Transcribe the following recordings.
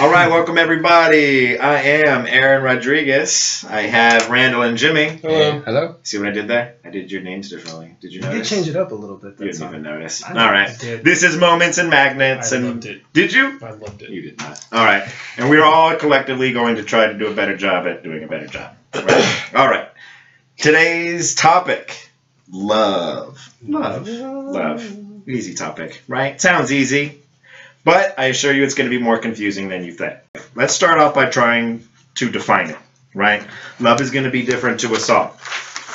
All right, welcome everybody. I am Aaron Rodriguez. I have Randall and Jimmy. Hello. Hello. See what I did there? I did your names differently. Did you notice? You did change it up a little bit. You didn't all. even notice. I All right. did. This is Moments and Magnets. I and loved it. Did you? I loved it. You did not. All right. And we're all collectively going to try to do a better job at doing a better job. Right? all right. Today's topic love. Love. Love. Easy topic, right? Sounds easy. But I assure you it's going to be more confusing than you think. Let's start off by trying to define it, right? Love is going to be different to us all.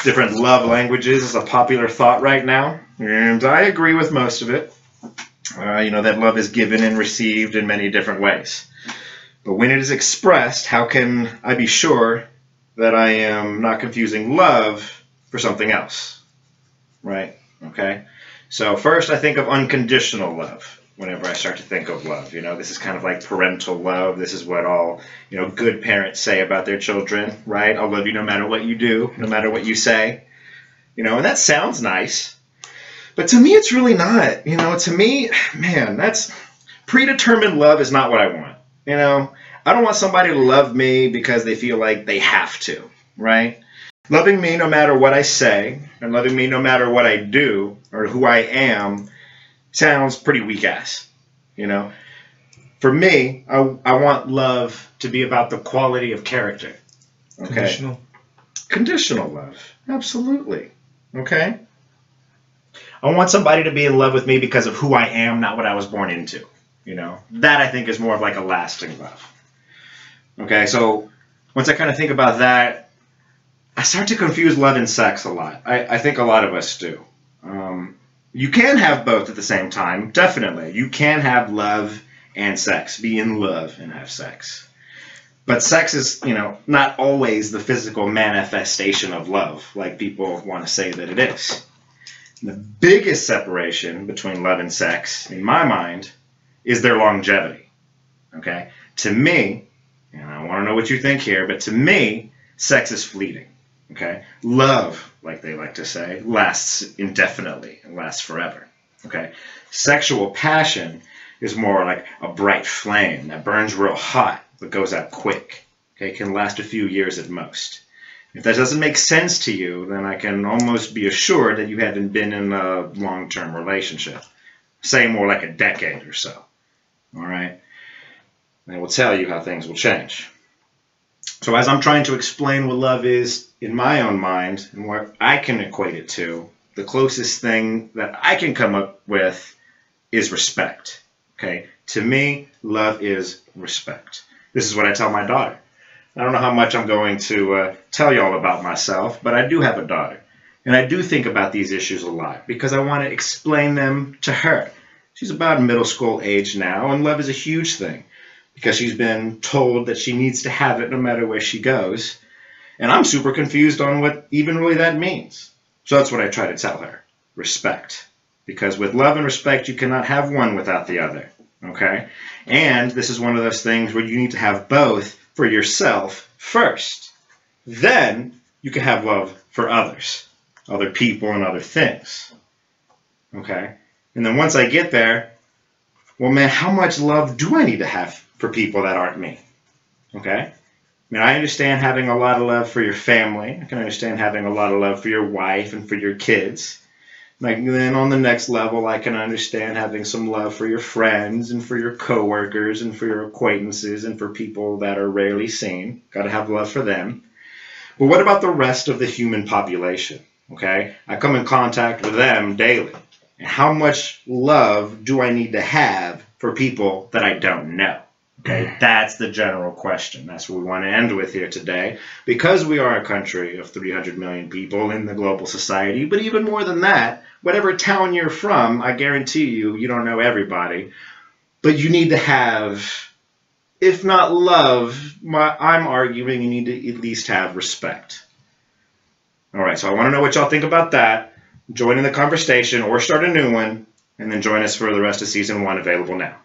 Different love languages is a popular thought right now, and I agree with most of it. Uh, you know, that love is given and received in many different ways. But when it is expressed, how can I be sure that I am not confusing love for something else? Right? Okay? So, first, I think of unconditional love whenever I start to think of love. You know, this is kind of like parental love. This is what all, you know, good parents say about their children, right? I'll love you no matter what you do, no matter what you say. You know, and that sounds nice. But to me, it's really not. You know, to me, man, that's predetermined love is not what I want. You know, I don't want somebody to love me because they feel like they have to, right? Loving me no matter what I say, and loving me no matter what I do or who I am sounds pretty weak ass. You know, for me, I, I want love to be about the quality of character. Okay. Conditional. Conditional love. Absolutely. Okay. I want somebody to be in love with me because of who I am, not what I was born into. You know, that I think is more of like a lasting love. Okay, so once I kind of think about that, I start to confuse love and sex a lot. I, I think a lot of us do. Um, you can have both at the same time, definitely. You can have love and sex, be in love and have sex. But sex is, you know, not always the physical manifestation of love, like people want to say that it is. The biggest separation between love and sex, in my mind, is their longevity. Okay? To me, and I want to know what you think here, but to me, sex is fleeting. Okay? Love, like they like to say, lasts indefinitely and lasts forever. Okay? Sexual passion is more like a bright flame that burns real hot but goes out quick. Okay? Can last a few years at most. If that doesn't make sense to you, then I can almost be assured that you haven't been in a long term relationship. Say more like a decade or so. All right? And I will tell you how things will change. So, as I'm trying to explain what love is in my own mind and what I can equate it to, the closest thing that I can come up with is respect. Okay? To me, love is respect. This is what I tell my daughter. I don't know how much I'm going to uh, tell y'all about myself, but I do have a daughter. And I do think about these issues a lot because I want to explain them to her. She's about middle school age now, and love is a huge thing because she's been told that she needs to have it no matter where she goes. And I'm super confused on what even really that means. So that's what I try to tell her respect. Because with love and respect, you cannot have one without the other. Okay? And this is one of those things where you need to have both for yourself first. Then you can have love for others, other people, and other things. Okay? And then once I get there, well, man, how much love do I need to have for people that aren't me? Okay? I mean, I understand having a lot of love for your family. I can understand having a lot of love for your wife and for your kids. Like then on the next level, I can understand having some love for your friends and for your coworkers and for your acquaintances and for people that are rarely seen. Got to have love for them. But what about the rest of the human population? Okay, I come in contact with them daily. And how much love do I need to have for people that I don't know? Okay, mm. that's the general question. That's what we want to end with here today. Because we are a country of 300 million people in the global society, but even more than that, whatever town you're from, I guarantee you, you don't know everybody. But you need to have, if not love, my, I'm arguing you need to at least have respect. All right, so I want to know what y'all think about that. Join in the conversation or start a new one, and then join us for the rest of season one available now.